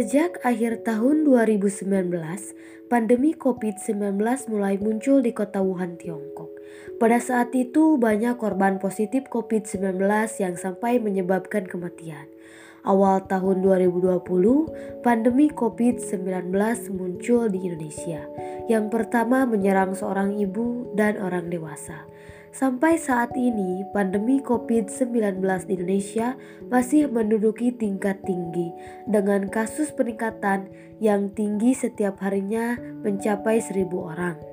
Sejak akhir tahun 2019, pandemi COVID-19 mulai muncul di kota Wuhan, Tiongkok. Pada saat itu banyak korban positif COVID-19 yang sampai menyebabkan kematian. Awal tahun 2020, pandemi COVID-19 muncul di Indonesia. Yang pertama menyerang seorang ibu dan orang dewasa. Sampai saat ini, pandemi COVID-19 di Indonesia masih menduduki tingkat tinggi dengan kasus peningkatan yang tinggi setiap harinya mencapai seribu orang.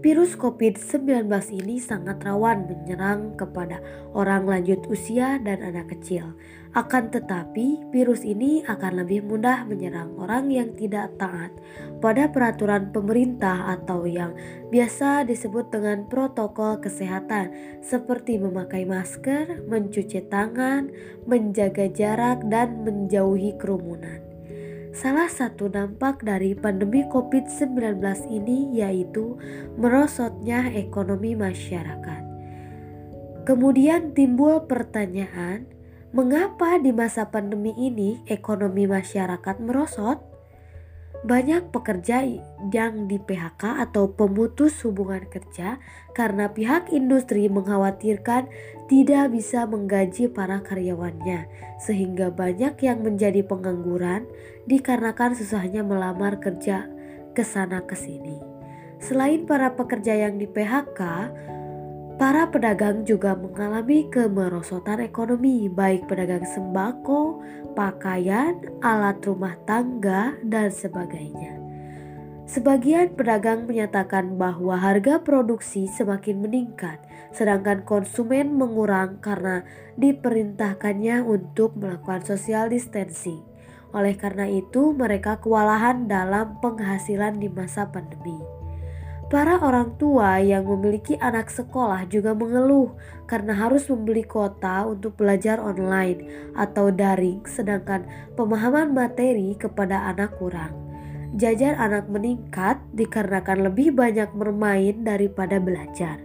Virus COVID-19 ini sangat rawan menyerang kepada orang lanjut usia dan anak kecil. Akan tetapi, virus ini akan lebih mudah menyerang orang yang tidak taat pada peraturan pemerintah atau yang biasa disebut dengan protokol kesehatan, seperti memakai masker, mencuci tangan, menjaga jarak, dan menjauhi kerumunan. Salah satu dampak dari pandemi COVID-19 ini yaitu merosotnya ekonomi masyarakat. Kemudian timbul pertanyaan, mengapa di masa pandemi ini ekonomi masyarakat merosot? Banyak pekerja yang di PHK atau pemutus hubungan kerja karena pihak industri mengkhawatirkan tidak bisa menggaji para karyawannya, sehingga banyak yang menjadi pengangguran dikarenakan susahnya melamar kerja ke sana ke sini. Selain para pekerja yang di PHK, Para pedagang juga mengalami kemerosotan ekonomi, baik pedagang sembako, pakaian, alat rumah tangga, dan sebagainya. Sebagian pedagang menyatakan bahwa harga produksi semakin meningkat, sedangkan konsumen mengurang karena diperintahkannya untuk melakukan social distancing. Oleh karena itu, mereka kewalahan dalam penghasilan di masa pandemi. Para orang tua yang memiliki anak sekolah juga mengeluh karena harus membeli kuota untuk belajar online atau daring, sedangkan pemahaman materi kepada anak kurang. Jajar anak meningkat dikarenakan lebih banyak bermain daripada belajar.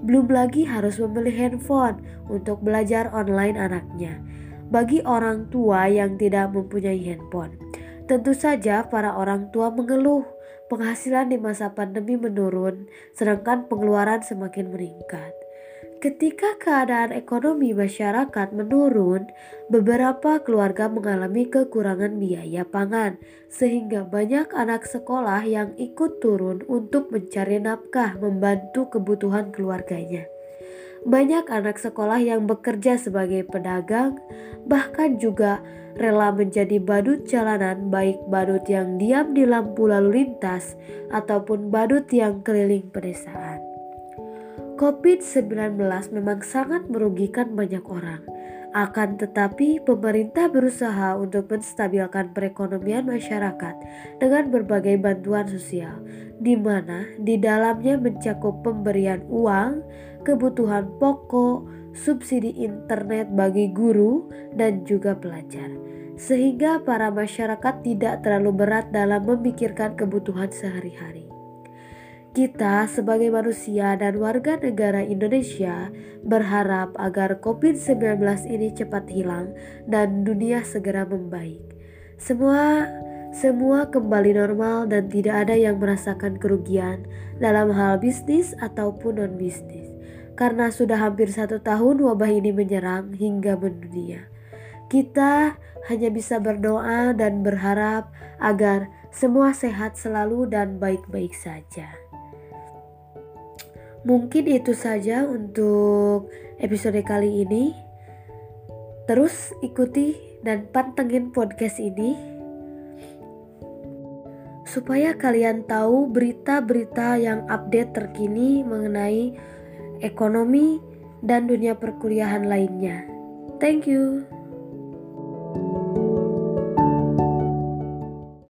Belum lagi harus membeli handphone untuk belajar online anaknya. Bagi orang tua yang tidak mempunyai handphone, tentu saja para orang tua mengeluh penghasilan di masa pandemi menurun, sedangkan pengeluaran semakin meningkat. Ketika keadaan ekonomi masyarakat menurun, beberapa keluarga mengalami kekurangan biaya pangan, sehingga banyak anak sekolah yang ikut turun untuk mencari nafkah membantu kebutuhan keluarganya. Banyak anak sekolah yang bekerja sebagai pedagang, bahkan juga rela menjadi badut jalanan, baik badut yang diam di lampu lalu lintas ataupun badut yang keliling pedesaan. COVID-19 memang sangat merugikan banyak orang. Akan tetapi, pemerintah berusaha untuk menstabilkan perekonomian masyarakat dengan berbagai bantuan sosial, di mana di dalamnya mencakup pemberian uang, kebutuhan pokok, subsidi internet bagi guru, dan juga pelajar, sehingga para masyarakat tidak terlalu berat dalam memikirkan kebutuhan sehari-hari. Kita sebagai manusia dan warga negara Indonesia berharap agar COVID-19 ini cepat hilang dan dunia segera membaik. Semua semua kembali normal dan tidak ada yang merasakan kerugian dalam hal bisnis ataupun non-bisnis. Karena sudah hampir satu tahun wabah ini menyerang hingga mendunia. Kita hanya bisa berdoa dan berharap agar semua sehat selalu dan baik-baik saja. Mungkin itu saja untuk episode kali ini. Terus ikuti dan pantengin podcast ini supaya kalian tahu berita-berita yang update terkini mengenai ekonomi dan dunia perkuliahan lainnya. Thank you.